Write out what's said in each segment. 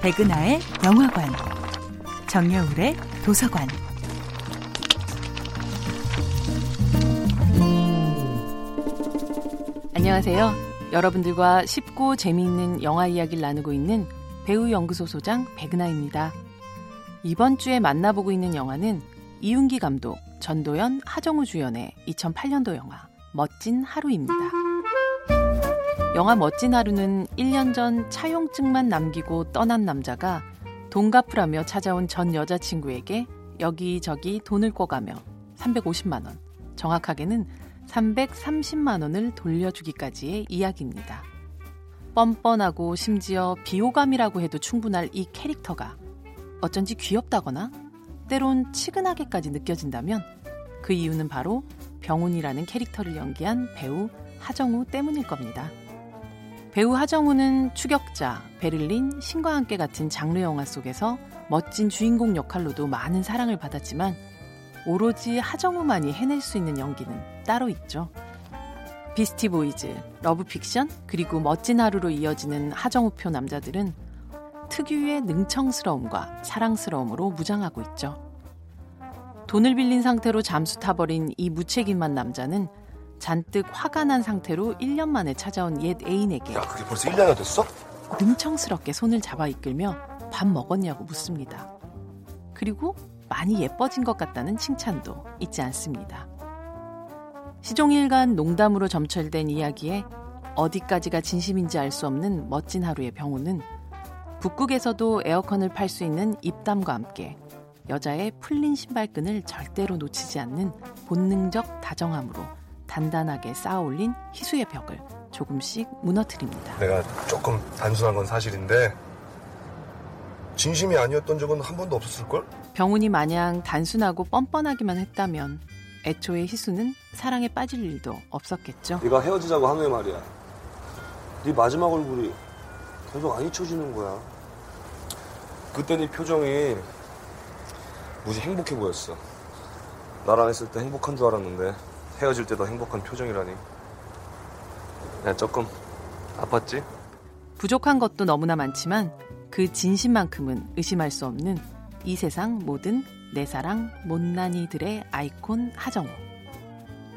백은하의 영화관, 정여울의 도서관. 안녕하세요. 여러분들과 쉽고 재미있는 영화 이야기를 나누고 있는 배우 연구소 소장 백은하입니다. 이번 주에 만나보고 있는 영화는 이윤기 감독, 전도연, 하정우 주연의 2008년도 영화 멋진 하루입니다. 영화 멋진 하루는 1년 전 차용증만 남기고 떠난 남자가 돈 갚으라며 찾아온 전 여자친구에게 여기저기 돈을 꿔가며 350만 원, 정확하게는 330만 원을 돌려주기까지의 이야기입니다. 뻔뻔하고 심지어 비호감이라고 해도 충분할 이 캐릭터가 어쩐지 귀엽다거나 때론 치근하게까지 느껴진다면 그 이유는 바로 병훈이라는 캐릭터를 연기한 배우 하정우 때문일 겁니다. 배우 하정우는 추격자, 베를린, 신과 함께 같은 장르 영화 속에서 멋진 주인공 역할로도 많은 사랑을 받았지만 오로지 하정우만이 해낼 수 있는 연기는 따로 있죠. 비스티 보이즈, 러브픽션, 그리고 멋진 하루로 이어지는 하정우표 남자들은 특유의 능청스러움과 사랑스러움으로 무장하고 있죠. 돈을 빌린 상태로 잠수 타버린 이 무책임한 남자는 잔뜩 화가 난 상태로 1년 만에 찾아온 옛 애인에게 야, 그게 벌써 1년이나 됐어? 능청스럽게 손을 잡아 이끌며 밥 먹었냐고 묻습니다. 그리고 많이 예뻐진 것 같다는 칭찬도 잊지 않습니다. 시종일관 농담으로 점철된 이야기에 어디까지가 진심인지 알 수 없는 멋진 하루의 병우는 북극에서도 에어컨을 팔 수 있는 입담과 함께 여자의 풀린 신발끈을 절대로 놓치지 않는 본능적 다정함으로 단단하게 쌓아 올린 희수의 벽을 조금씩 무너뜨립니다. 내가 조금 단순한 건 사실인데 진심이 아니었던 적은 한 번도 없었을걸? 병훈이 마냥 단순하고 뻔뻔하기만 했다면 애초에 희수는 사랑에 빠질 일도 없었겠죠. 네가 헤어지자고 한 후에 말이야. 네 마지막 얼굴이 계속 안 잊혀지는 거야. 그때 네 표정이 무지 행복해 보였어. 나랑 했을 때 행복한 줄 알았는데 헤어질 때도 행복한 표정이라니. 야, 조금 아팠지? 부족한 것도 너무나 많지만 그 진심만큼은 의심할 수 없는 이 세상 모든 내 사랑 못난이들의 아이콘 하정우.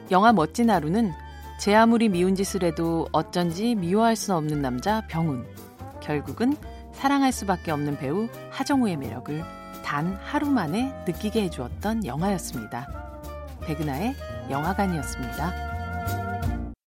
영화 멋진 하루는 제 아무리 미운 짓을 해도 어쩐지 미워할 수 없는 남자 병훈. 결국은 사랑할 수밖에 없는 배우 하정우의 매력을 단 하루 만에 느끼게 해주었던 영화였습니다. 백은하의 영화관이었습니다.